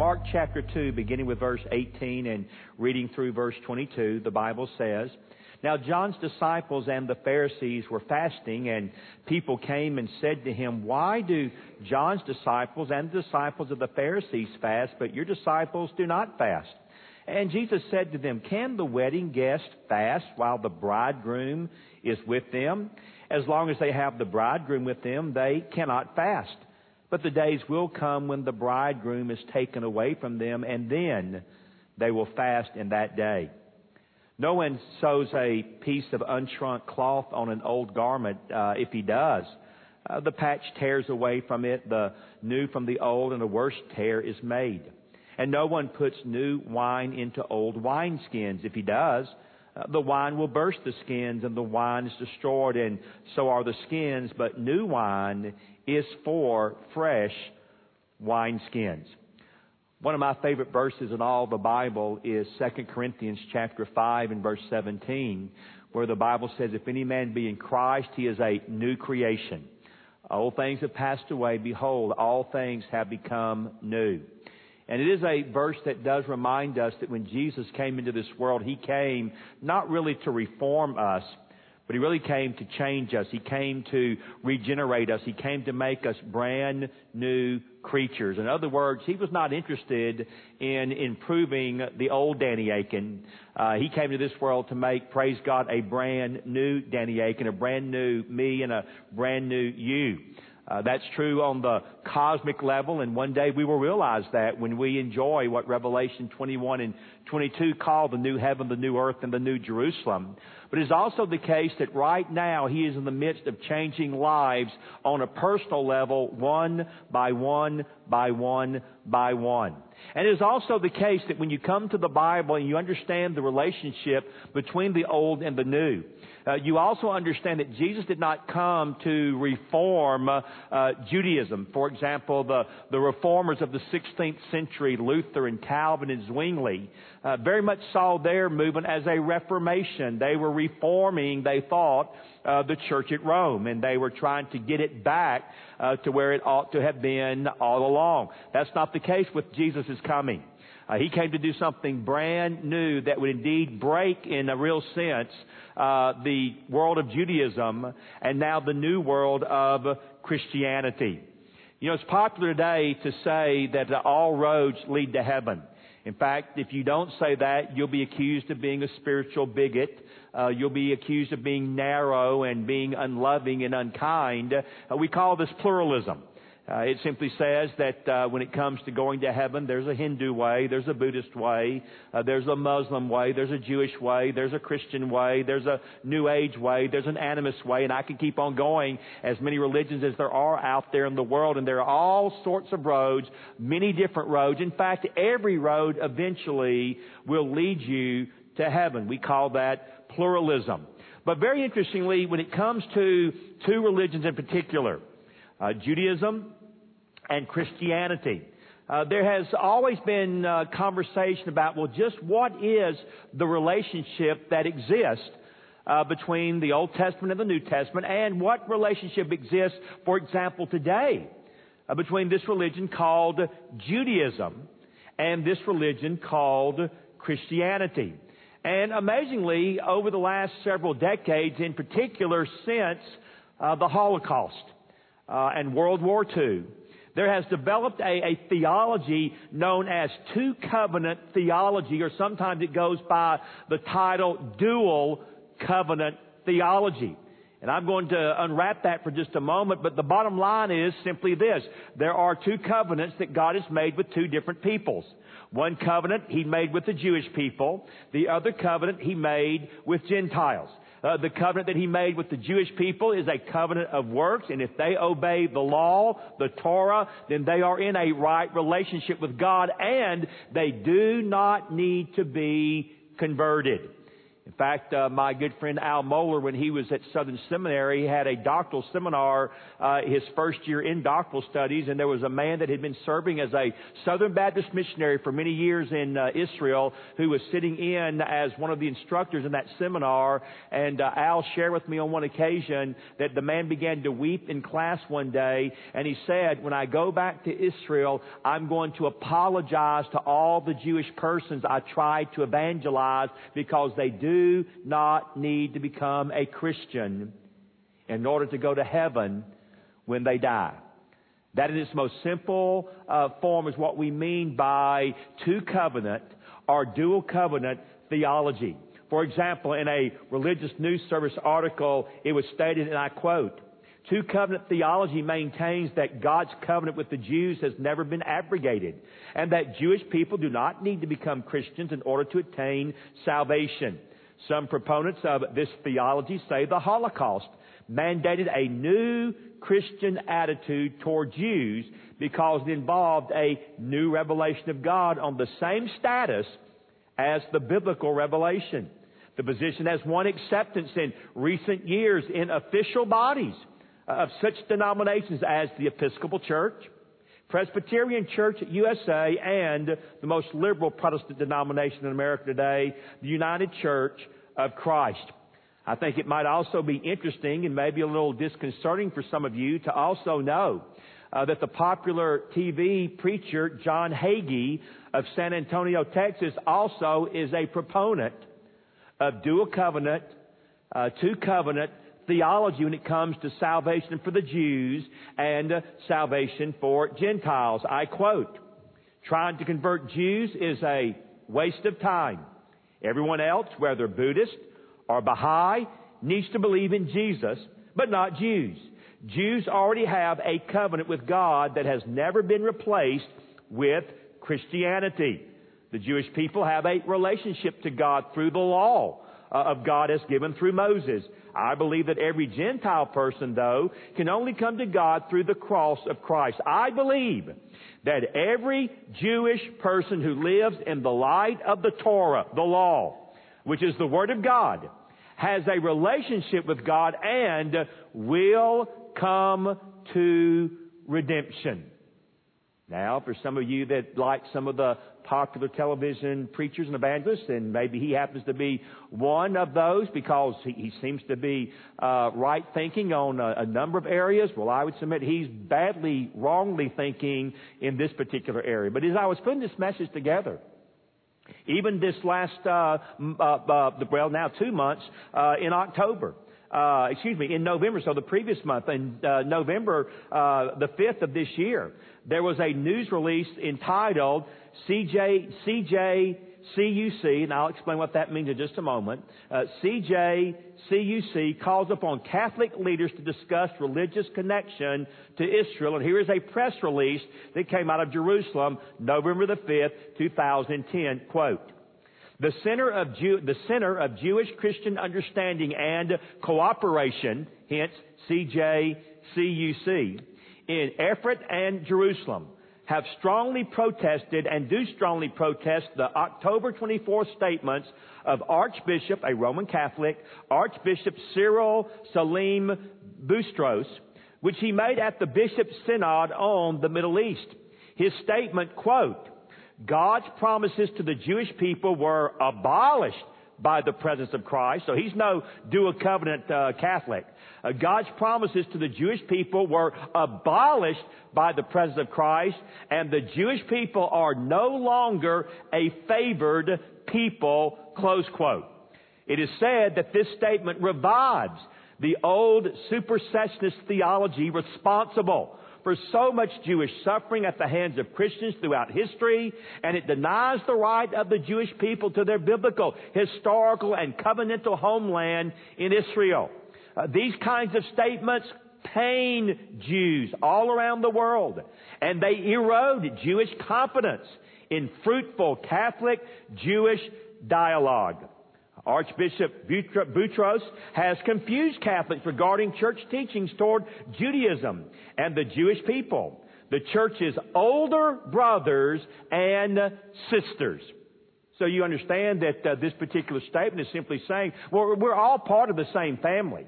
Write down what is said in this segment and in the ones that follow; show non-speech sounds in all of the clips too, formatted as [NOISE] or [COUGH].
Mark chapter 2, beginning with verse 18 and reading through verse 22, the Bible says, Now John's disciples and the Pharisees were fasting, and people came and said to him, Why do John's disciples and the disciples of the Pharisees fast, but your disciples do not fast? And Jesus said to them, Can the wedding guests fast while the bridegroom is with them? As long as they have the bridegroom with them, they cannot fast. But the days will come when the bridegroom is taken away from them, and then they will fast in that day. No one sews a piece of unshrunk cloth on an old garment. Uh, if he does, uh, the patch tears away from it, the new from the old, and a worse tear is made. And no one puts new wine into old wineskins. If he does, Uh, the wine will burst the skins, and the wine is destroyed, and so are the skins. But new wine is for fresh wineskins. One of my favorite verses in all the Bible is 2 Corinthians chapter 5 and verse 17, where the Bible says, If any man be in Christ, he is a new creation. Old things have passed away. Behold, all things have become new. And it is a verse that does remind us that when Jesus came into this world, He came not really to reform us, but he really came to change us. He came to regenerate us. He came to make us brand new creatures. In other words, he was not interested in improving the old Danny Akin. Uh, he came to this world to make, praise God, a brand new Danny Akin, a brand new me, and a brand new you. Uh, that's true on the cosmic level, and one day we will realize that when we enjoy what Revelation 21 and 22 call the new heaven, the new earth, and the new Jerusalem. But it's also the case that right now He is in the midst of changing lives on a personal level, one by one by one by one. And it is also the case that when you come to the Bible and you understand the relationship between the old and the new, uh, you also understand that Jesus did not come to reform uh, uh, Judaism. For example, the, the reformers of the 16th century, Luther and Calvin and Zwingli, uh, very much saw their movement as a reformation. They were reforming, they thought, uh, the church at Rome, and they were trying to get it back uh, to where it ought to have been all along. That's not the case with Jesus' coming. Uh, he came to do something brand new that would indeed break, in a real sense, uh, the world of Judaism and now the new world of Christianity. You know, it's popular today to say that all roads lead to heaven. In fact, if you don't say that, you'll be accused of being a spiritual bigot. Uh, you'll be accused of being narrow and being unloving and unkind. Uh, we call this pluralism. Uh, it simply says that uh, when it comes to going to heaven, there's a Hindu way, there's a Buddhist way, uh, there's a Muslim way, there's a Jewish way, there's a Christian way, there's a New Age way, there's an animist way, and I can keep on going as many religions as there are out there in the world, and there are all sorts of roads, many different roads. In fact, every road eventually will lead you to heaven. We call that pluralism. But very interestingly, when it comes to two religions in particular, uh, Judaism and Christianity. Uh, there has always been uh, conversation about, well, just what is the relationship that exists uh, between the Old Testament and the New Testament, and what relationship exists, for example, today uh, between this religion called Judaism and this religion called Christianity. And amazingly, over the last several decades, in particular since uh, the Holocaust uh, and World War II, there has developed a, a theology known as two covenant theology, or sometimes it goes by the title dual covenant theology. And I'm going to unwrap that for just a moment, but the bottom line is simply this. There are two covenants that God has made with two different peoples. One covenant He made with the Jewish people. The other covenant He made with Gentiles. Uh, the covenant that he made with the Jewish people is a covenant of works, and if they obey the law, the Torah, then they are in a right relationship with God, and they do not need to be converted. In fact, uh, my good friend Al Mohler, when he was at Southern Seminary, he had a doctoral seminar, uh, his first year in doctoral studies, and there was a man that had been serving as a Southern Baptist missionary for many years in uh, Israel who was sitting in as one of the instructors in that seminar. And uh, Al shared with me on one occasion that the man began to weep in class one day, and he said, When I go back to Israel, I'm going to apologize to all the Jewish persons I tried to evangelize because they do not need to become a Christian in order to go to heaven when they die. That in its most simple uh, form is what we mean by two covenant or dual covenant theology. For example, in a religious news service article, it was stated, and I quote, Two covenant theology maintains that God's covenant with the Jews has never been abrogated, and that Jewish people do not need to become Christians in order to attain salvation. Some proponents of this theology say the Holocaust mandated a new Christian attitude toward Jews because it involved a new revelation of God on the same status as the biblical revelation. The position has won acceptance in recent years in official bodies of such denominations as the Episcopal Church, Presbyterian Church USA, and the most liberal Protestant denomination in America today, the United Church of Christ. I think it might also be interesting and maybe a little disconcerting for some of you to also know uh, that the popular TV preacher John Hagee of San Antonio, Texas, also is a proponent of dual covenant, uh, two covenant theology when it comes to salvation for the Jews and uh, salvation for Gentiles. I quote, trying to convert Jews is a waste of time. Everyone else, whether Buddhist or Baha'i, needs to believe in Jesus, but not Jews. Jews already have a covenant with God that has never been replaced with Christianity. The Jewish people have a relationship to God through the law Uh, of God as given through Moses. I believe that every Gentile person, though, can only come to God through the cross of Christ. I believe that every Jewish person who lives in the light of the Torah, the law, which is the Word of God, has a relationship with God and will come to redemption. Now, for some of you that like some of the popular television preachers and evangelists, and maybe he happens to be one of those because he, he seems to be uh, right thinking on a, a number of areas. Well, I would submit he's badly, wrongly thinking in this particular area. But as I was putting this message together, even this last, uh, uh, uh, well, now two months uh, in October, uh, excuse me, in November, so the previous month, in uh, November uh, the 5th of this year, there was a news release entitled CJ, CJ, CUC, and I'll explain what that means in just a moment. Uh, CJ, CUC calls upon Catholic leaders to discuss religious connection to Israel. And here is a press release that came out of Jerusalem, November the 5th, 2010. Quote, the center of, Jew, the center of Jewish Christian understanding and cooperation, hence CJCUC, in Efrat and Jerusalem, have strongly protested and do strongly protest the October 24 statements of Archbishop, a Roman Catholic, Archbishop Cyril Salim Bustros, which he made at the Bishop's Synod on the Middle East. His statement, quote, God's promises to the Jewish people were abolished by the presence of Christ. So he's no dual covenant uh, Catholic. Uh, God's promises to the Jewish people were abolished by the presence of Christ, and the Jewish people are no longer a favored people. Close quote. It is said that this statement revives the old supersessionist theology responsible for so much Jewish suffering at the hands of Christians throughout history, and it denies the right of the Jewish people to their biblical, historical, and covenantal homeland in Israel. Uh, these kinds of statements pain Jews all around the world, and they erode Jewish confidence in fruitful Catholic Jewish dialogue. Archbishop Bustros has confused Catholics regarding church teachings toward Judaism and the Jewish people. The church's older brothers and sisters. So you understand that uh, this particular statement is simply saying, well, we're all part of the same family,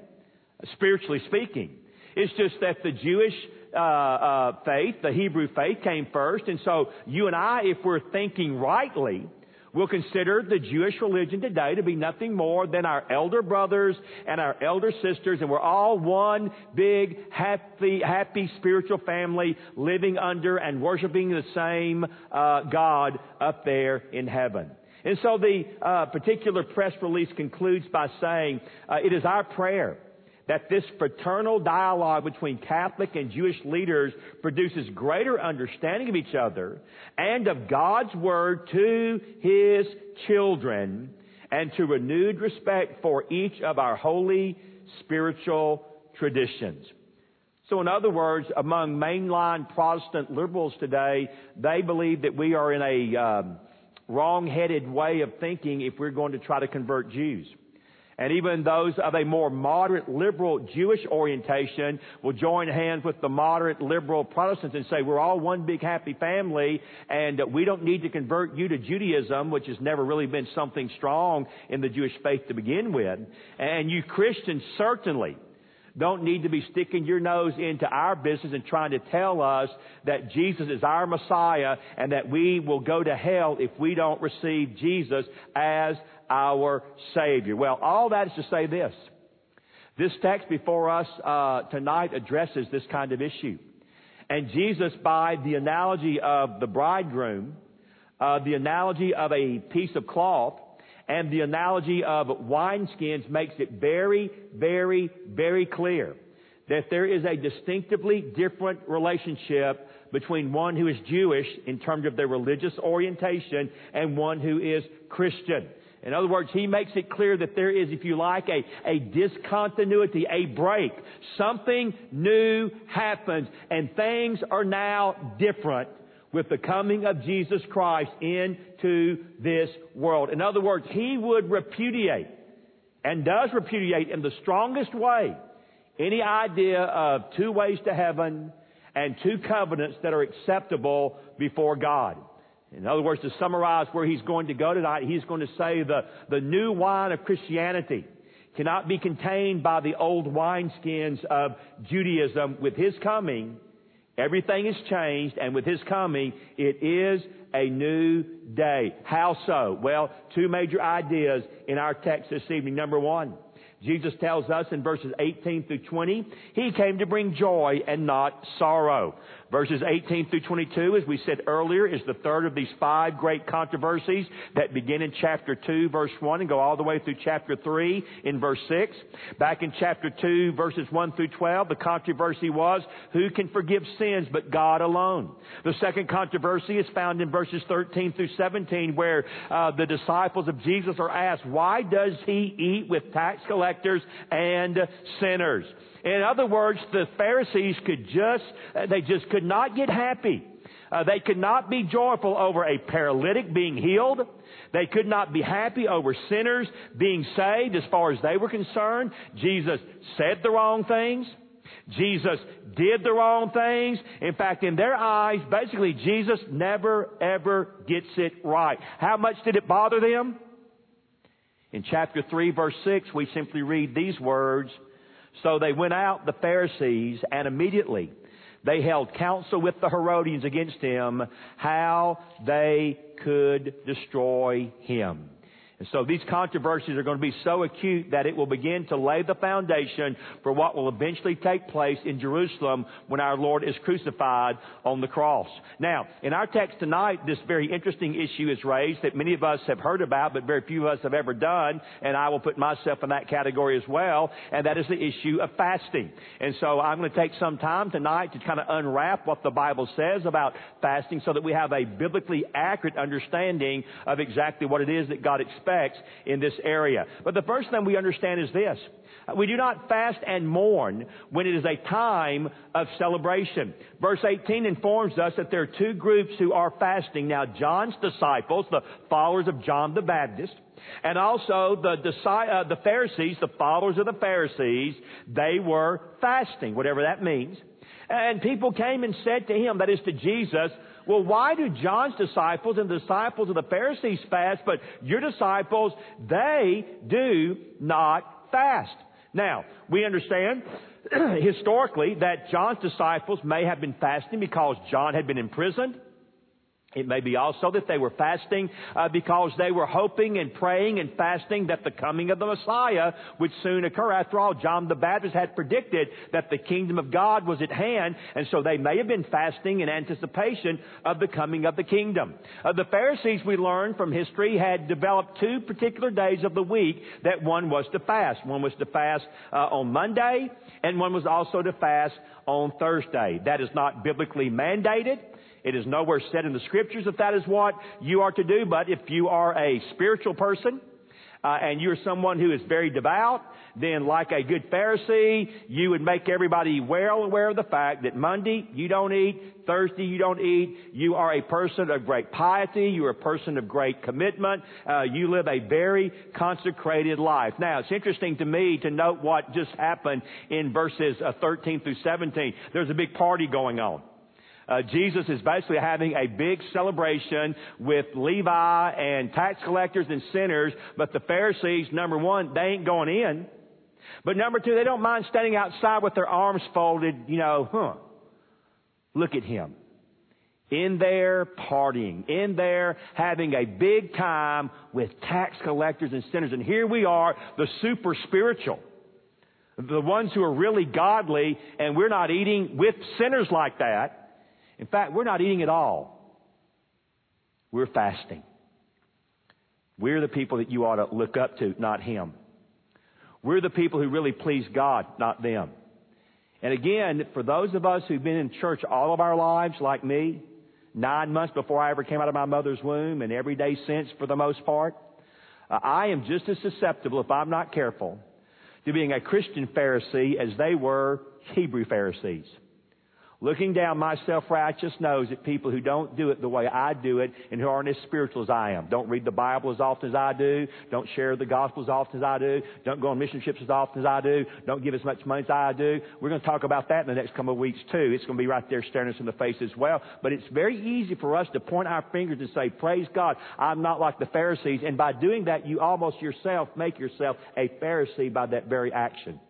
spiritually speaking. It's just that the Jewish uh, uh, faith, the Hebrew faith, came first, and so you and I, if we're thinking rightly, will consider the Jewish religion today to be nothing more than our elder brothers and our elder sisters, and we're all one big, happy, happy spiritual family living under and worshiping the same uh, God up there in heaven. And so the uh, particular press release concludes by saying, uh, it is our prayer that this fraternal dialogue between Catholic and Jewish leaders produces greater understanding of each other and of God's Word to His children and to renewed respect for each of our holy spiritual traditions. So in other words, among mainline Protestant liberals today, they believe that we are in a um, wrong-headed way of thinking if we're going to try to convert Jews. And even those of a more moderate liberal Jewish orientation will join hands with the moderate liberal Protestants and say, we're all one big happy family and we don't need to convert you to Judaism, which has never really been something strong in the Jewish faith to begin with. And you Christians certainly don't need to be sticking your nose into our business and trying to tell us that Jesus is our Messiah and that we will go to hell if we don't receive Jesus as our Savior. Well, all that is to say this. This text before us uh, tonight addresses this kind of issue. And Jesus, by the analogy of the bridegroom, uh, the analogy of a piece of cloth, and the analogy of wineskins makes it very, very, very clear that there is a distinctively different relationship between one who is Jewish in terms of their religious orientation and one who is Christian. In other words, he makes it clear that there is, if you like, a, a discontinuity, a break. Something new happens and things are now different with the coming of Jesus Christ into this world. In other words, he would repudiate and does repudiate in the strongest way any idea of two ways to heaven and two covenants that are acceptable before God. In other words, to summarize where he's going to go tonight, he's going to say the, the new wine of Christianity cannot be contained by the old wineskins of Judaism. With his coming, everything is changed, and with his coming, it is a new day. How so? Well, two major ideas in our text this evening. Number one, Jesus tells us in verses 18 through 20, He came to bring joy and not sorrow. Verses 18 through 22, as we said earlier, is the third of these five great controversies that begin in chapter 2, verse 1, and go all the way through chapter 3 in verse 6. Back in chapter 2, verses 1 through 12, the controversy was, who can forgive sins but God alone? The second controversy is found in verses 13 through 17, where uh, the disciples of Jesus are asked, why does he eat with tax collectors and sinners? In other words, the Pharisees could just, they just could not get happy. Uh, they could not be joyful over a paralytic being healed. They could not be happy over sinners being saved as far as they were concerned. Jesus said the wrong things. Jesus did the wrong things. In fact, in their eyes, basically, Jesus never ever gets it right. How much did it bother them? In chapter 3 verse 6, we simply read these words, so they went out, the Pharisees, and immediately they held counsel with the Herodians against him, how they could destroy him. And so these controversies are going to be so acute that it will begin to lay the foundation for what will eventually take place in Jerusalem when our Lord is crucified on the cross. Now, in our text tonight, this very interesting issue is raised that many of us have heard about, but very few of us have ever done, and I will put myself in that category as well, and that is the issue of fasting. And so I'm going to take some time tonight to kind of unwrap what the Bible says about fasting so that we have a biblically accurate understanding of exactly what it is that God expects effects in this area. But the first thing we understand is this. We do not fast and mourn when it is a time of celebration. Verse 18 informs us that there are two groups who are fasting. Now, John's disciples, the followers of John the Baptist, and also the, uh, the Pharisees, the followers of the Pharisees, they were fasting, whatever that means. And people came and said to him, that is to Jesus, well, why do John's disciples and the disciples of the Pharisees fast, but your disciples, they do not fast? Now, we understand [CLEARS THROAT] historically that John's disciples may have been fasting because John had been imprisoned. It may be also that they were fasting uh, because they were hoping and praying and fasting that the coming of the Messiah would soon occur. After all, John the Baptist had predicted that the kingdom of God was at hand, and so they may have been fasting in anticipation of the coming of the kingdom. Uh, the Pharisees, we learn from history, had developed two particular days of the week that one was to fast. One was to fast uh, on Monday, and one was also to fast on Thursday. That is not biblically mandated. It is nowhere said in the scriptures that that is what you are to do, but if you are a spiritual person, uh, and you're someone who is very devout, then like a good Pharisee, you would make everybody well aware of the fact that Monday you don't eat, Thursday you don't eat, you are a person of great piety, you're a person of great commitment, uh, you live a very consecrated life. Now, it's interesting to me to note what just happened in verses uh, 13 through 17. There's a big party going on. Uh, Jesus is basically having a big celebration with Levi and tax collectors and sinners, but the Pharisees, number one, they ain't going in. But number two, they don't mind standing outside with their arms folded, you know, huh. Look at him. In there partying, in there having a big time with tax collectors and sinners. And here we are, the super spiritual. The ones who are really godly, and we're not eating with sinners like that. In fact, we're not eating at all. We're fasting. We're the people that you ought to look up to, not Him. We're the people who really please God, not them. And again, for those of us who've been in church all of our lives, like me, nine months before I ever came out of my mother's womb, and every day since for the most part, uh, I am just as susceptible, if I'm not careful, to being a Christian Pharisee as they were Hebrew Pharisees. Looking down my self-righteous nose at people who don't do it the way I do it and who aren't as spiritual as I am. Don't read the Bible as often as I do. Don't share the gospel as often as I do. Don't go on mission trips as often as I do. Don't give as much money as I do. We're going to talk about that in the next couple of weeks too. It's going to be right there staring us in the face as well. But it's very easy for us to point our fingers and say, praise God, I'm not like the Pharisees. And by doing that, you almost yourself make yourself a Pharisee by that very action.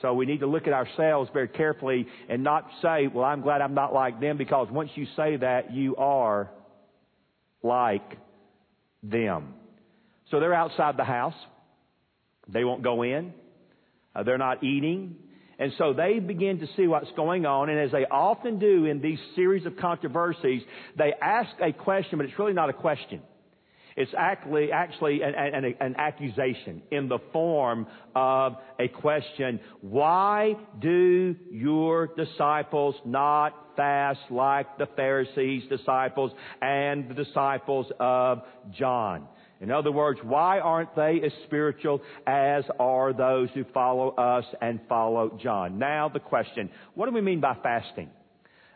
So we need to look at ourselves very carefully and not say, well, I'm glad I'm not like them because once you say that, you are like them. So they're outside the house. They won't go in. Uh, they're not eating. And so they begin to see what's going on. And as they often do in these series of controversies, they ask a question, but it's really not a question. It's actually, actually an, an, an accusation in the form of a question. Why do your disciples not fast like the Pharisees' disciples and the disciples of John? In other words, why aren't they as spiritual as are those who follow us and follow John? Now the question, what do we mean by fasting?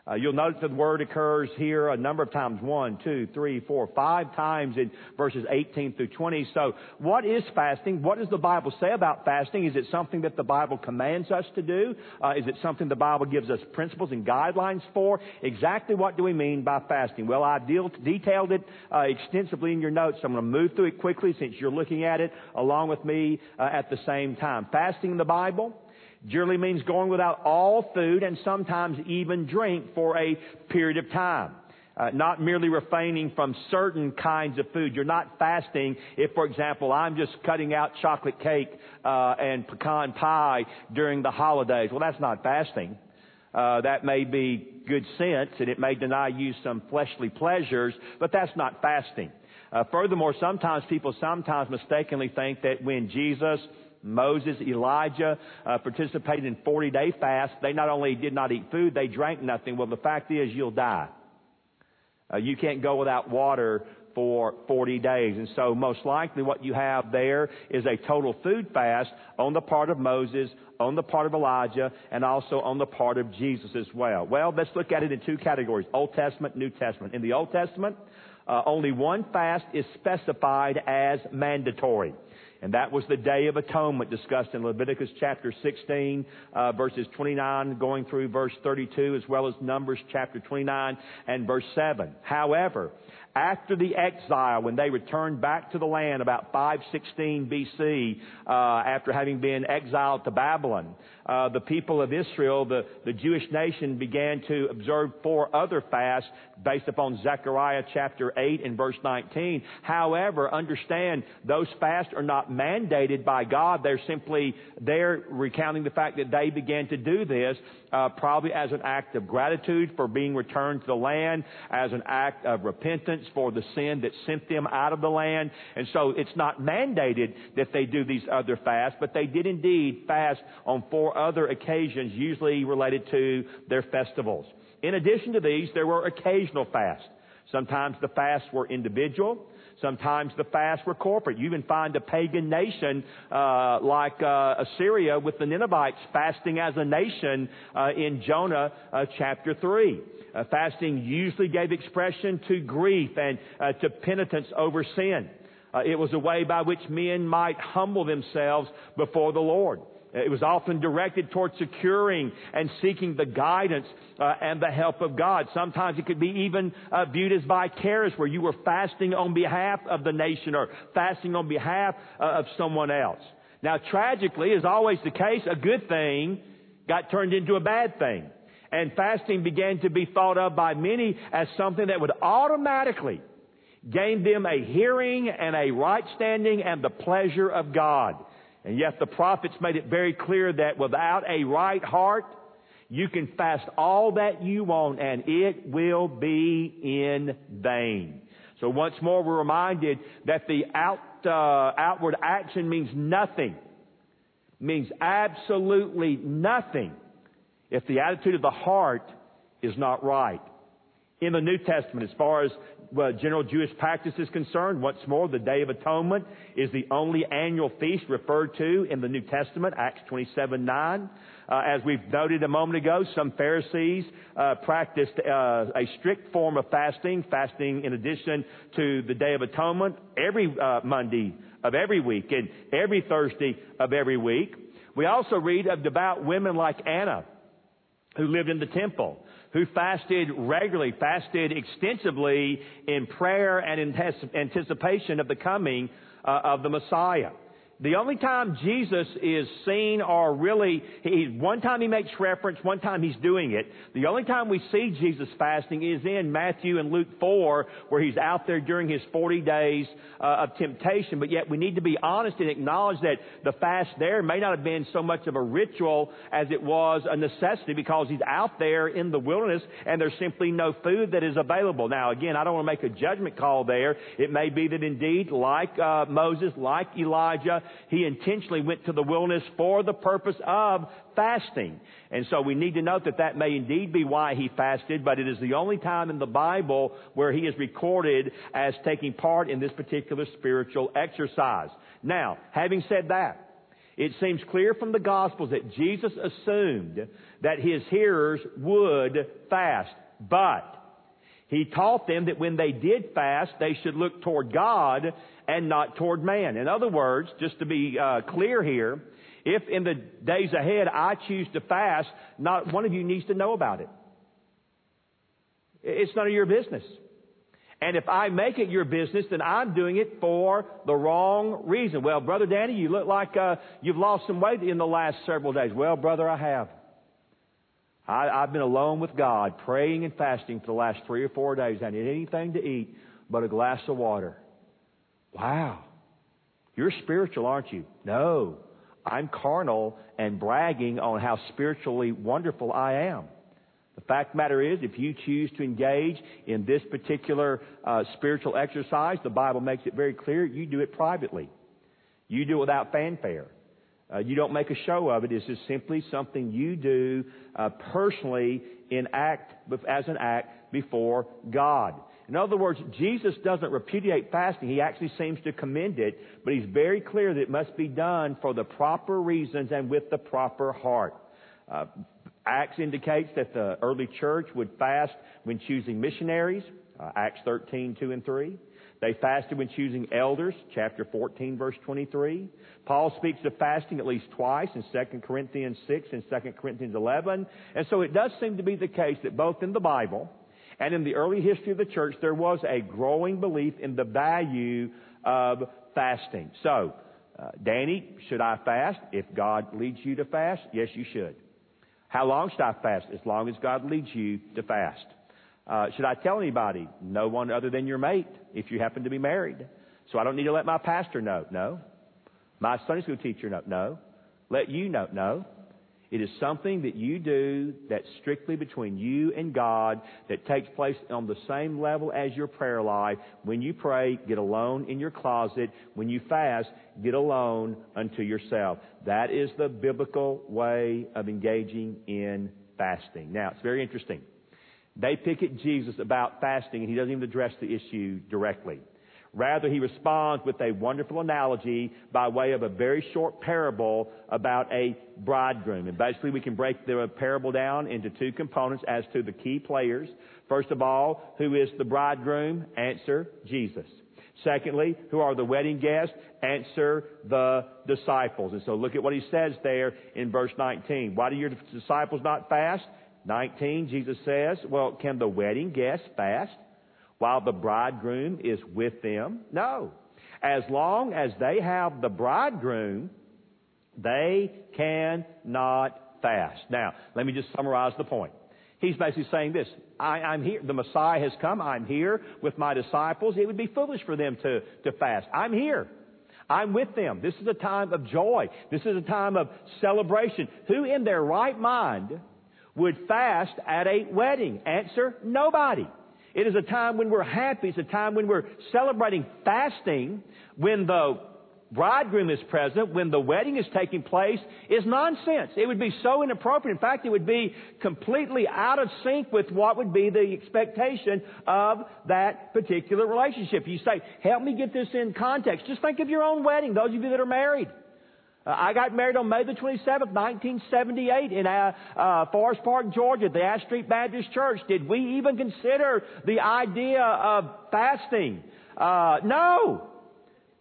Uh, you'll notice that the word occurs here a number of times. One, two, three, four, five times in verses 18 through 20. So what is fasting? What does the Bible say about fasting? Is it something that the Bible commands us to do? Uh, is it something the Bible gives us principles and guidelines for? Exactly what do we mean by fasting? Well, I deal, detailed it uh, extensively in your notes. So I'm going to move through it quickly since you're looking at it along with me uh, at the same time. Fasting in the Bible Generally means going without all food and sometimes even drink for a period of time. Uh, not merely refraining from certain kinds of food. You're not fasting if, for example, I'm just cutting out chocolate cake uh, and pecan pie during the holidays. Well, that's not fasting. Uh, that may be good sense, and it may deny you some fleshly pleasures, but that's not fasting. Uh, furthermore, sometimes people sometimes mistakenly think that when Jesus Moses, Elijah uh, participated in 40 day fast. They not only did not eat food, they drank nothing. Well, the fact is you'll die. Uh, you can't go without water for 40 days. And so most likely what you have there is a total food fast on the part of Moses, on the part of Elijah, and also on the part of Jesus as well. Well, let's look at it in two categories, Old Testament, New Testament. In the Old Testament, uh, only one fast is specified as mandatory. And that was the Day of Atonement discussed in Leviticus chapter 16, uh, verses 29 going through verse 32, as well as Numbers chapter 29 and verse 7. However, after the exile, when they returned back to the land about 516 BC, uh, after having been exiled to Babylon, uh, the people of Israel, the, the Jewish nation, began to observe four other fasts based upon Zechariah chapter 8 and verse 19. However, understand those fasts are not mandated by God. They're simply there recounting the fact that they began to do this uh, probably as an act of gratitude for being returned to the land, as an act of repentance for the sin that sent them out of the land. And so it's not mandated that they do these other fasts, but they did indeed fast on four other occasions, usually related to their festivals. In addition to these, there were occasional fasts. Sometimes the fasts were individual. Sometimes the fasts were corporate. You even find a pagan nation uh, like uh, Assyria with the Ninevites fasting as a nation uh, in Jonah uh, chapter 3. Uh, fasting usually gave expression to grief and uh, to penitence over sin. it was a way by which men might humble themselves before the Lord. It was often directed toward securing and seeking the guidance uh, and the help of God. Sometimes it could be even uh, viewed as vicarious, where you were fasting on behalf of the nation or fasting on behalf uh, of someone else. Now, tragically, as always the case, a good thing got turned into a bad thing. And fasting began to be thought of by many as something that would automatically gain them a hearing and a right standing and the pleasure of God. And yet the prophets made it very clear that without a right heart, you can fast all that you want and it will be in vain. So once more we're reminded that the out, uh, outward action means nothing. Means absolutely nothing if the attitude of the heart is not right. In the New Testament, as far as general Jewish practice is concerned, once more, the Day of Atonement is the only annual feast referred to in the New Testament, Acts 27 9. Uh, as we've noted a moment ago, some Pharisees uh, practiced uh, a strict form of fasting, fasting in addition to the Day of Atonement every uh, Monday of every week and every Thursday of every week. We also read of devout women like Anna, who lived in the temple who fasted regularly, fasted extensively in prayer and in anticipation of the coming uh, of the Messiah. The only time Jesus is seen or really, he, one time he makes reference, one time he's doing it. The only time we see Jesus fasting is in Matthew and Luke 4, where he's out there during his 40 days uh, of temptation. But yet we need to be honest and acknowledge that the fast there may not have been so much of a ritual as it was a necessity because he's out there in the wilderness and there's simply no food that is available. Now again, I don't want to make a judgment call there. It may be that indeed, like uh, Moses, like Elijah, he intentionally went to the wilderness for the purpose of fasting. And so we need to note that that may indeed be why he fasted, but it is the only time in the Bible where he is recorded as taking part in this particular spiritual exercise. Now, having said that, it seems clear from the Gospels that Jesus assumed that his hearers would fast, but he taught them that when they did fast, they should look toward God and not toward man. In other words, just to be uh, clear here, if in the days ahead I choose to fast, not one of you needs to know about it. It's none of your business. And if I make it your business, then I'm doing it for the wrong reason. Well, Brother Danny, you look like uh, you've lost some weight in the last several days. Well, brother, I have. I, I've been alone with God, praying and fasting for the last three or four days. I need anything to eat but a glass of water. Wow. You're spiritual, aren't you? No. I'm carnal and bragging on how spiritually wonderful I am. The fact the matter is, if you choose to engage in this particular uh, spiritual exercise, the Bible makes it very clear you do it privately. You do it without fanfare. Uh, you don't make a show of it. It's just simply something you do uh, personally in act as an act before God. In other words, Jesus doesn't repudiate fasting. He actually seems to commend it, but he's very clear that it must be done for the proper reasons and with the proper heart. Uh, Acts indicates that the early church would fast when choosing missionaries, uh, Acts 13, 2 and 3. They fasted when choosing elders, chapter 14, verse 23. Paul speaks of fasting at least twice in 2 Corinthians 6 and 2 Corinthians 11. And so it does seem to be the case that both in the Bible and in the early history of the church, there was a growing belief in the value of fasting. So, uh, Danny, should I fast? If God leads you to fast, yes, you should. How long should I fast? As long as God leads you to fast. Uh, should I tell anybody? No one other than your mate, if you happen to be married. So I don't need to let my pastor know. No. My Sunday school teacher know. No. Let you know. No. It is something that you do that's strictly between you and God that takes place on the same level as your prayer life. When you pray, get alone in your closet. When you fast, get alone unto yourself. That is the biblical way of engaging in fasting. Now, it's very interesting. They pick at Jesus about fasting and he doesn't even address the issue directly. Rather, he responds with a wonderful analogy by way of a very short parable about a bridegroom. And basically, we can break the parable down into two components as to the key players. First of all, who is the bridegroom? Answer, Jesus. Secondly, who are the wedding guests? Answer the disciples. And so look at what he says there in verse 19. Why do your disciples not fast? 19, Jesus says, well, can the wedding guests fast? While the bridegroom is with them? No. As long as they have the bridegroom, they cannot fast. Now, let me just summarize the point. He's basically saying this. I, am here. The Messiah has come. I'm here with my disciples. It would be foolish for them to, to fast. I'm here. I'm with them. This is a time of joy. This is a time of celebration. Who in their right mind would fast at a wedding? Answer, nobody. It is a time when we're happy. It's a time when we're celebrating fasting, when the bridegroom is present, when the wedding is taking place, is nonsense. It would be so inappropriate. In fact, it would be completely out of sync with what would be the expectation of that particular relationship. You say, help me get this in context. Just think of your own wedding, those of you that are married. Uh, I got married on May the 27th, 1978 in uh, uh, Forest Park, Georgia, the Ash Street Baptist Church. Did we even consider the idea of fasting? Uh, no.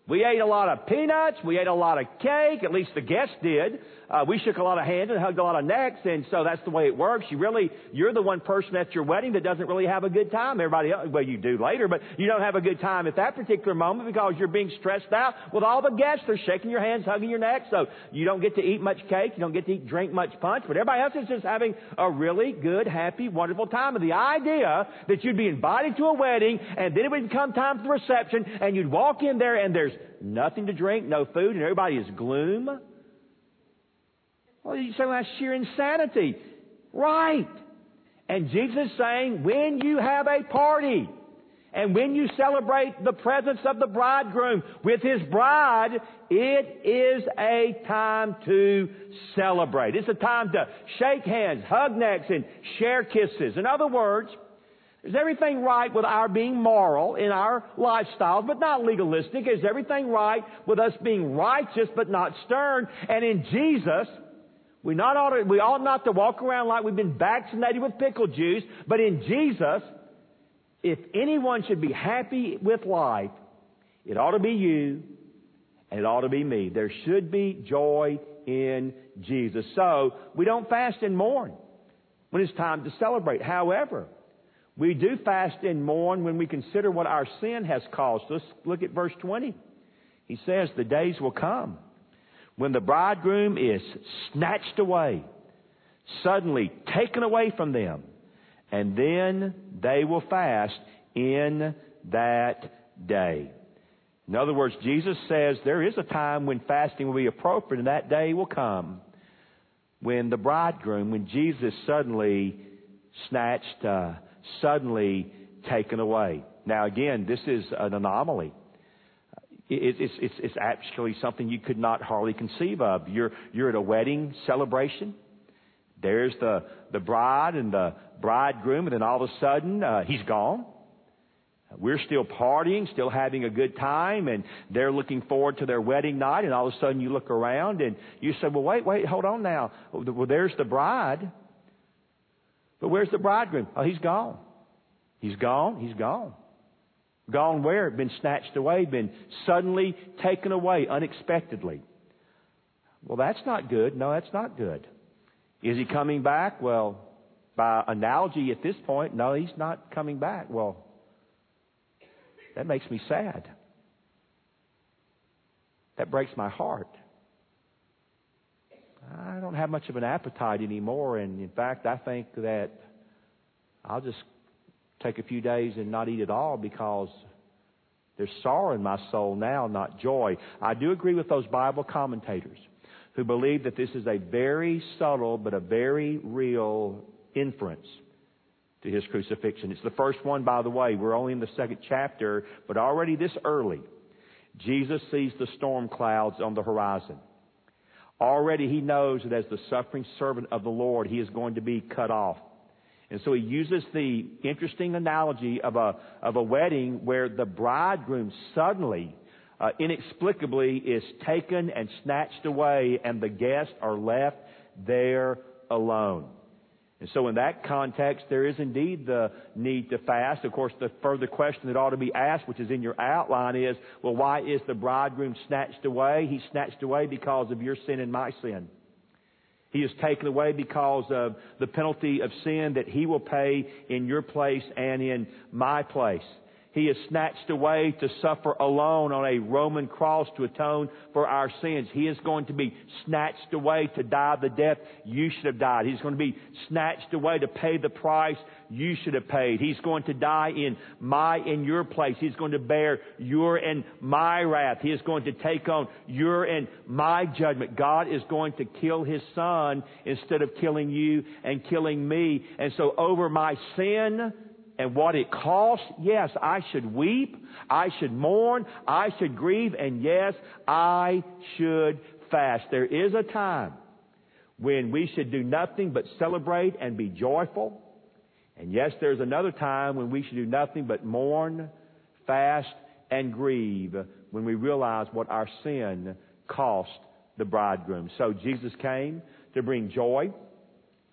We ate a lot of peanuts. We ate a lot of cake. At least the guests did. Uh, we shook a lot of hands and hugged a lot of necks, and so that's the way it works. You really, you're the one person at your wedding that doesn't really have a good time. Everybody else, well, you do later, but you don't have a good time at that particular moment because you're being stressed out with all the guests. They're shaking your hands, hugging your neck, so you don't get to eat much cake. You don't get to eat, drink much punch, but everybody else is just having a really good, happy, wonderful time. And the idea that you'd be invited to a wedding and then it would come time for the reception and you'd walk in there and there's nothing to drink, no food, and everybody is gloom well, you say, well, that's sheer insanity. Right. And Jesus is saying, when you have a party, and when you celebrate the presence of the bridegroom with his bride, it is a time to celebrate. It's a time to shake hands, hug necks, and share kisses. In other words, is everything right with our being moral in our lifestyles, but not legalistic? Is everything right with us being righteous, but not stern? And in Jesus, we, not ought to, we ought not to walk around like we've been vaccinated with pickle juice, but in Jesus, if anyone should be happy with life, it ought to be you and it ought to be me. There should be joy in Jesus. So we don't fast and mourn when it's time to celebrate. However, we do fast and mourn when we consider what our sin has caused. Let's look at verse 20. He says, The days will come when the bridegroom is snatched away, suddenly taken away from them, and then they will fast in that day. In other words, Jesus says there is a time when fasting will be appropriate, and that day will come when the bridegroom, when Jesus suddenly snatched, uh, suddenly taken away. Now again, this is an anomaly. It's, it's, it's actually something you could not hardly conceive of. You're, you're at a wedding celebration. There's the, the bride and the bridegroom, and then all of a sudden, uh, he's gone. We're still partying, still having a good time, and they're looking forward to their wedding night, and all of a sudden you look around and you say, well, wait, wait, hold on now. Well, there's the bride. But where's the bridegroom? Oh, he's gone. He's gone. He's gone. Gone where? Been snatched away, been suddenly taken away unexpectedly. Well, that's not good. No, that's not good. Is he coming back? Well, by analogy at this point, no, he's not coming back. Well, that makes me sad. That breaks my heart. I don't have much of an appetite anymore, and in fact, I think that I'll just take a few days and not eat at all because there's sorrow in my soul now, not joy. I do agree with those Bible commentators who believe that this is a very subtle but a very real inference to his crucifixion. It's the first one, by the way. We're only in the second chapter, but already this early, Jesus sees the storm clouds on the horizon. Already he knows that as the suffering servant of the Lord, he is going to be cut off. And so he uses the interesting analogy of a, of a wedding where the bridegroom suddenly, uh, inexplicably is taken and snatched away and the guests are left there alone. And so in that context, there is indeed the need to fast. Of course, the further question that ought to be asked, which is in your outline, is, well, why is the bridegroom snatched away? He's snatched away because of your sin and my sin. He is taken away because of the penalty of sin that he will pay in your place and in my place. He is snatched away to suffer alone on a Roman cross to atone for our sins. He is going to be snatched away to die the death you should have died. He's going to be snatched away to pay the price you should have paid. He's going to die in my, in your place. He's going to bear your and my wrath. He is going to take on your and my judgment. God is going to kill His Son instead of killing you and killing me. And so over my sin, and what it costs, yes, I should weep, I should mourn, I should grieve, and yes, I should fast. There is a time when we should do nothing but celebrate and be joyful. And yes, there's another time when we should do nothing but mourn, fast, and grieve when we realize what our sin cost the bridegroom. So Jesus came to bring joy,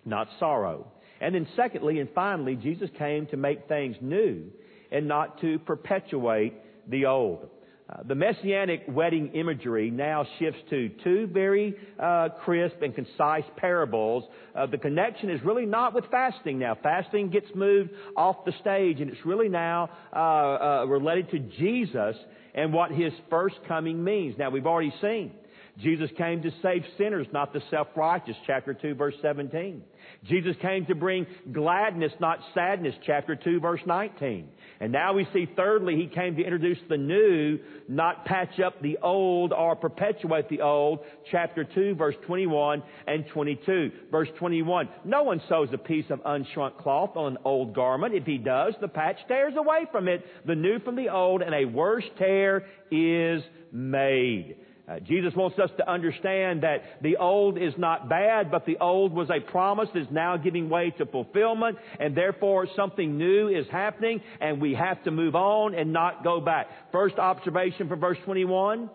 not sorrow. And then secondly and finally, Jesus came to make things new and not to perpetuate the old. Uh, the messianic wedding imagery now shifts to two very uh, crisp and concise parables. Uh, the connection is really not with fasting now. Fasting gets moved off the stage, and it's really now uh, uh, related to Jesus and what his first coming means. Now, we've already seen Jesus came to save sinners, not the self-righteous, chapter 2, verse 17. Jesus came to bring gladness, not sadness, chapter 2, verse 19. And now we see thirdly, He came to introduce the new, not patch up the old or perpetuate the old, chapter 2, verse 21 and 22. Verse 21, no one sews a piece of unshrunk cloth on an old garment. If he does, the patch tears away from it, the new from the old, and a worse tear is made. Uh, Jesus wants us to understand that the old is not bad, but the old was a promise that is now giving way to fulfillment, and therefore something new is happening, and we have to move on and not go back. First observation from verse 21,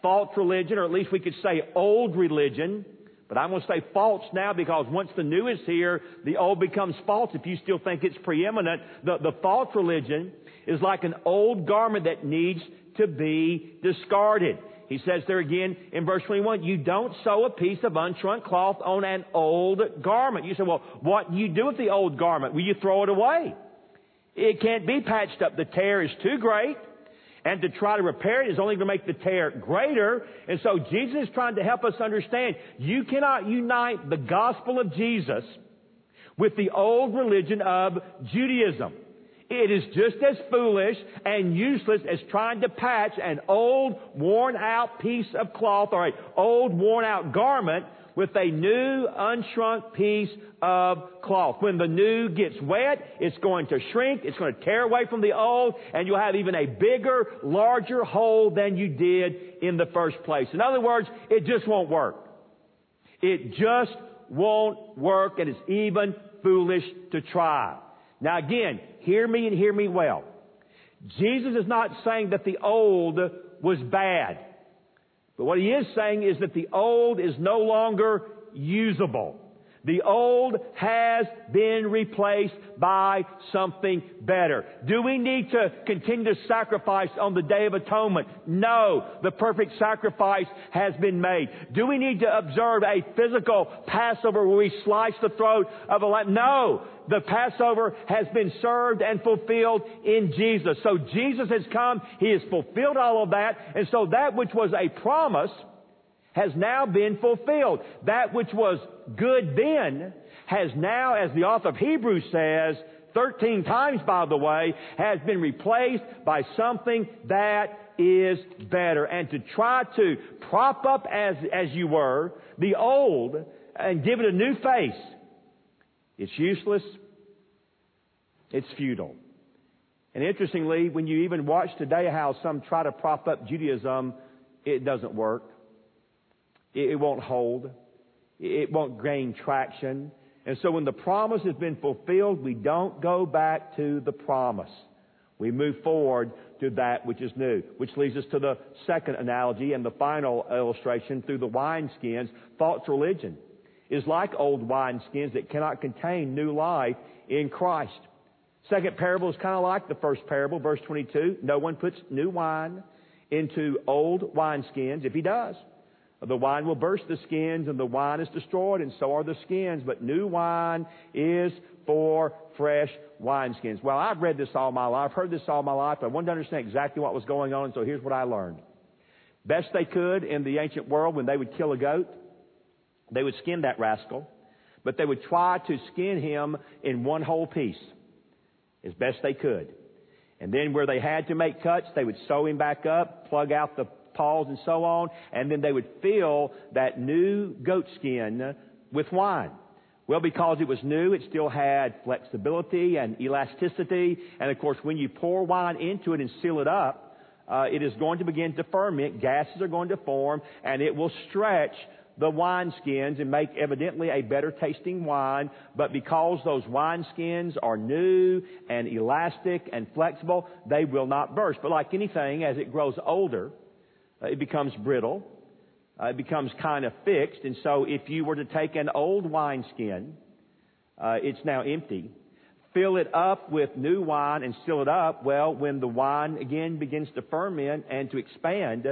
false religion, or at least we could say old religion, but I'm going to say false now because once the new is here, the old becomes false if you still think it's preeminent. The, the false religion is like an old garment that needs to be discarded. He says there again in verse 21, you don't sew a piece of unshrunk cloth on an old garment. You say, well, what do you do with the old garment? Will you throw it away? It can't be patched up. The tear is too great. And to try to repair it is only going to make the tear greater. And so Jesus is trying to help us understand you cannot unite the gospel of Jesus with the old religion of Judaism. It is just as foolish and useless as trying to patch an old worn out piece of cloth or an old worn out garment with a new unshrunk piece of cloth. When the new gets wet, it's going to shrink, it's going to tear away from the old, and you'll have even a bigger, larger hole than you did in the first place. In other words, it just won't work. It just won't work, and it's even foolish to try. Now again, hear me and hear me well. Jesus is not saying that the old was bad. But what he is saying is that the old is no longer usable. The old has been replaced by something better. Do we need to continue to sacrifice on the Day of Atonement? No. The perfect sacrifice has been made. Do we need to observe a physical Passover where we slice the throat of a lamb? No. The Passover has been served and fulfilled in Jesus. So Jesus has come. He has fulfilled all of that. And so that which was a promise has now been fulfilled. That which was good then has now, as the author of Hebrews says, 13 times by the way, has been replaced by something that is better. And to try to prop up as, as you were the old and give it a new face, it's useless. It's futile. And interestingly, when you even watch today how some try to prop up Judaism, it doesn't work. It won't hold. It won't gain traction. And so when the promise has been fulfilled, we don't go back to the promise. We move forward to that which is new, which leads us to the second analogy and the final illustration through the wineskins. False religion is like old wineskins that cannot contain new life in Christ. Second parable is kind of like the first parable, verse 22. No one puts new wine into old wineskins. If he does, the wine will burst the skins and the wine is destroyed and so are the skins, but new wine is for fresh wineskins. Well, I've read this all my life, heard this all my life. I wanted to understand exactly what was going on, so here's what I learned. Best they could in the ancient world when they would kill a goat, they would skin that rascal, but they would try to skin him in one whole piece as best they could. And then where they had to make cuts, they would sew him back up, plug out the paws and so on, and then they would fill that new goat skin with wine. Well, because it was new, it still had flexibility and elasticity, and of course, when you pour wine into it and seal it up, uh, it is going to begin to ferment, gases are going to form, and it will stretch the wineskins and make evidently a better tasting wine, but because those wineskins are new and elastic and flexible, they will not burst. But like anything, as it grows older, it becomes brittle. Uh, it becomes kind of fixed. And so if you were to take an old wineskin, uh, it's now empty, fill it up with new wine and seal it up, well, when the wine again begins to ferment and to expand,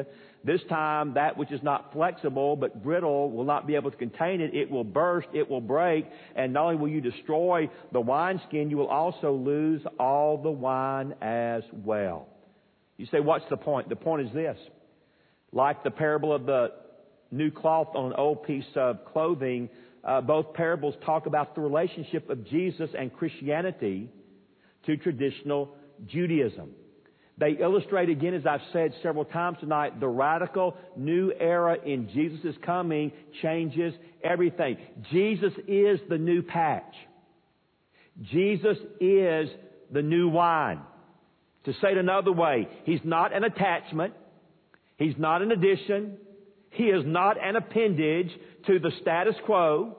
this time that which is not flexible but brittle will not be able to contain it. It will burst, it will break, and not only will you destroy the wineskin, you will also lose all the wine as well. You say, what's the point? The point is this. Like the parable of the new cloth on old piece of clothing, uh, both parables talk about the relationship of Jesus and Christianity to traditional Judaism. They illustrate again, as I've said several times tonight, the radical new era in Jesus' coming changes everything. Jesus is the new patch. Jesus is the new wine. To say it another way, He's not an attachment. He's not an addition. He is not an appendage to the status quo.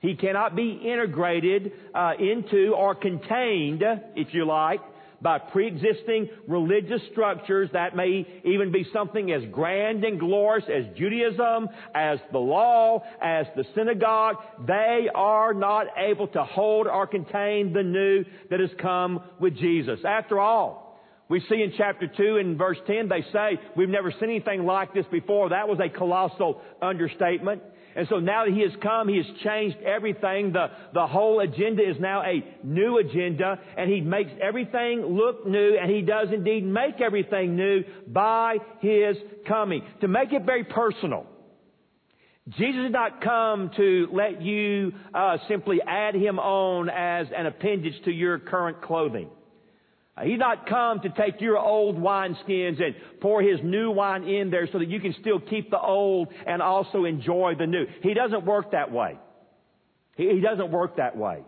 He cannot be integrated uh, into or contained, if you like, by pre-existing religious structures that may even be something as grand and glorious as Judaism, as the law, as the synagogue. They are not able to hold or contain the new that has come with Jesus. After all, we see in chapter 2 and verse 10, they say, we've never seen anything like this before. That was a colossal understatement. And so now that He has come, He has changed everything. The, the whole agenda is now a new agenda, and He makes everything look new, and He does indeed make everything new by His coming. To make it very personal, Jesus did not come to let you uh, simply add Him on as an appendage to your current clothing. He's not come to take your old wineskins and pour his new wine in there so that you can still keep the old and also enjoy the new. He doesn't work that way. He, doesn't work that way.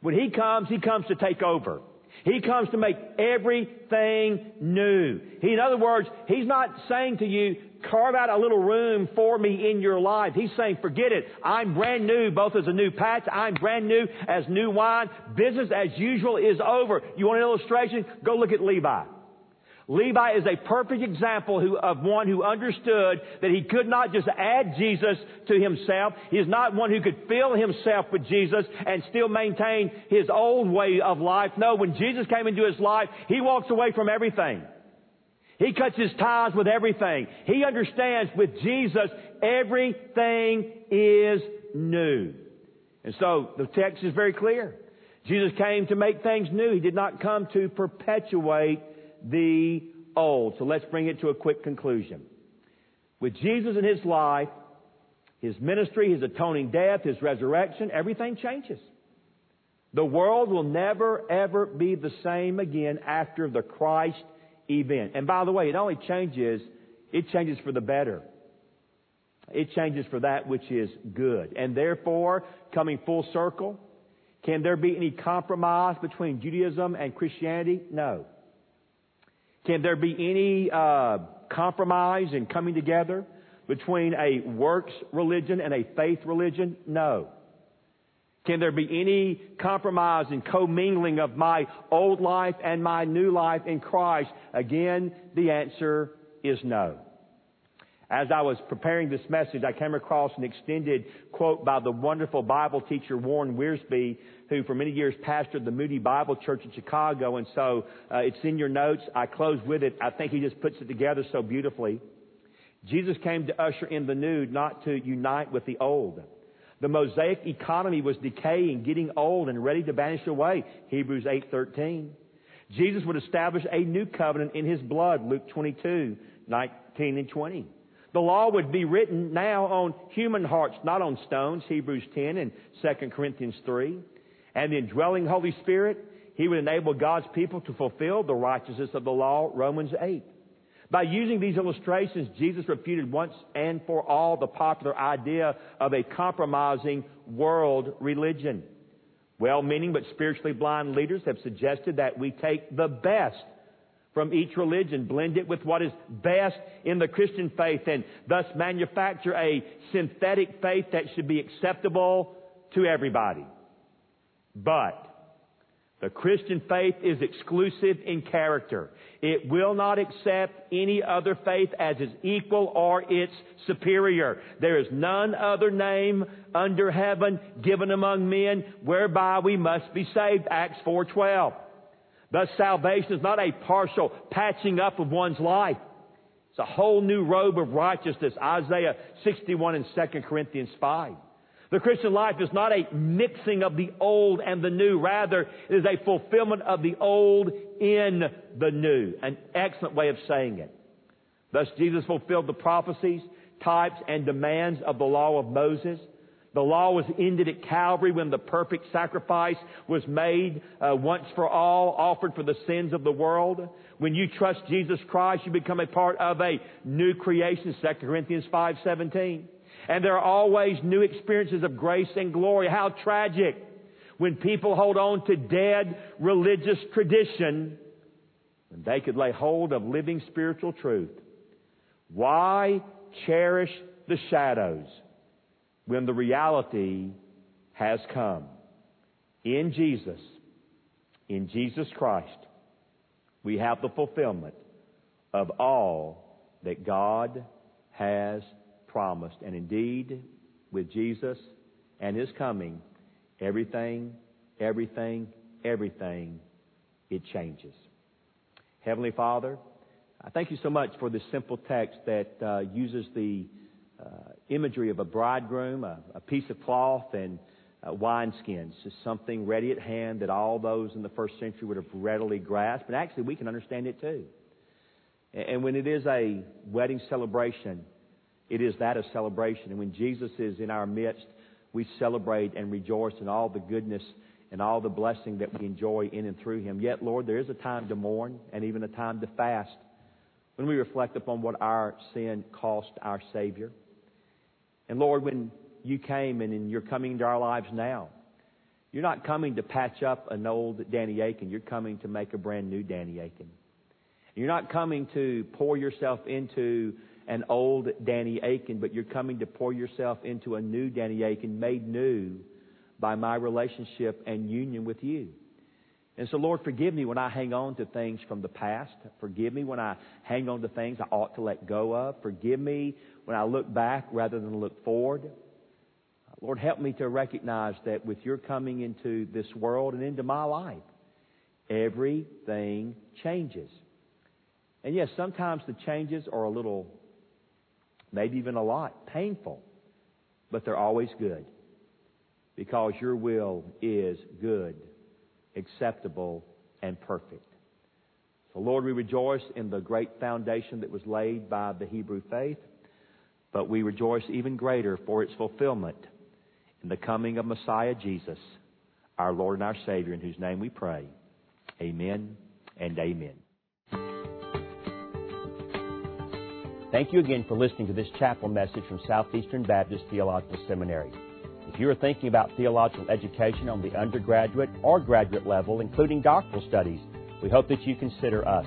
When he comes, he comes to take over. He comes to make everything new. He, in other words, He's not saying to you, carve out a little room for me in your life. He's saying, forget it. I'm brand new, both as a new patch. I'm brand new as new wine. Business as usual is over. You want an illustration? Go look at Levi. Levi is a perfect example who, of one who understood that he could not just add Jesus to himself. He is not one who could fill himself with Jesus and still maintain his old way of life. No, when Jesus came into his life, he walks away from everything. He cuts his ties with everything. He understands with Jesus, everything is new. And so the text is very clear. Jesus came to make things new. He did not come to perpetuate the old. So let's bring it to a quick conclusion. With Jesus in his life, his ministry, his atoning death, his resurrection, everything changes. The world will never ever be the same again after the Christ event. And by the way, it only changes, it changes for the better. It changes for that which is good. And therefore, coming full circle, can there be any compromise between Judaism and Christianity? No. Can there be any uh, compromise in coming together between a works religion and a faith religion? No. Can there be any compromise in commingling of my old life and my new life in Christ? Again, the answer is no. As I was preparing this message, I came across an extended quote by the wonderful Bible teacher Warren Wiersbe, who for many years pastored the Moody Bible Church in Chicago. And so uh, it's in your notes. I close with it. I think he just puts it together so beautifully. Jesus came to usher in the new, not to unite with the old. The Mosaic economy was decaying, getting old, and ready to vanish away. Hebrews 8:13. Jesus would establish a new covenant in his blood. Luke 22, 19 and 20. The law would be written now on human hearts, not on stones, Hebrews 10 and 2 Corinthians 3. And the indwelling Holy Spirit, He would enable God's people to fulfill the righteousness of the law, Romans 8. By using these illustrations, Jesus refuted once and for all the popular idea of a compromising world religion. Well-meaning but spiritually blind leaders have suggested that we take the best from each religion, blend it with what is best in the Christian faith, and thus manufacture a synthetic faith that should be acceptable to everybody. But the Christian faith is exclusive in character. It will not accept any other faith as its equal or its superior. There is none other name under heaven given among men whereby we must be saved. Acts 4:12. Thus salvation is not a partial patching up of one's life. It's a whole new robe of righteousness. Isaiah 61 and 2 Corinthians 5. The Christian life is not a mixing of the old and the new. Rather, it is a fulfillment of the old in the new. An excellent way of saying it. Thus, Jesus fulfilled the prophecies, types, and demands of the law of Moses. The law was ended at Calvary when the perfect sacrifice was made uh, once for all, offered for the sins of the world. When you trust Jesus Christ, you become a part of a new creation, 2 Corinthians 5:17. And there are always new experiences of grace and glory. How tragic when people hold on to dead religious tradition when they could lay hold of living spiritual truth. Why cherish the shadows? When the reality has come. In Jesus, in Jesus Christ, we have the fulfillment of all that God has promised. And indeed, with Jesus and His coming, everything, everything, everything, it changes. Heavenly Father, I thank you so much for this simple text that uh, uses the uh, imagery of a bridegroom, a, a piece of cloth, and uh, wineskins. Just something ready at hand that all those in the first century would have readily grasped. And actually, we can understand it too. And when it is a wedding celebration, it is that a celebration. And when Jesus is in our midst, we celebrate and rejoice in all the goodness and all the blessing that we enjoy in and through Him. Yet, Lord, there is a time to mourn and even a time to fast when we reflect upon what our sin cost our Savior. And Lord, when you came and you're coming into our lives now, you're not coming to patch up an old Danny Akin. You're coming to make a brand new Danny Akin. You're not coming to pour yourself into an old Danny Akin, but you're coming to pour yourself into a new Danny Akin, made new by my relationship and union with you. And so, Lord, forgive me when I hang on to things from the past. Forgive me when I hang on to things I ought to let go of. Forgive me when I look back rather than look forward. Lord, help me to recognize that with your coming into this world and into my life, everything changes. And yes, sometimes the changes are a little, maybe even a lot, painful, but they're always good because your will is good, acceptable, and perfect. So, Lord, we rejoice in the great foundation that was laid by the Hebrew faith, but we rejoice even greater for its fulfillment in the coming of Messiah Jesus, our Lord and our Savior, in whose name we pray. Amen and amen. Thank you again for listening to this chapel message from Southeastern Baptist Theological Seminary. If you are thinking about theological education on the undergraduate or graduate level, including doctoral studies, we hope that you consider us.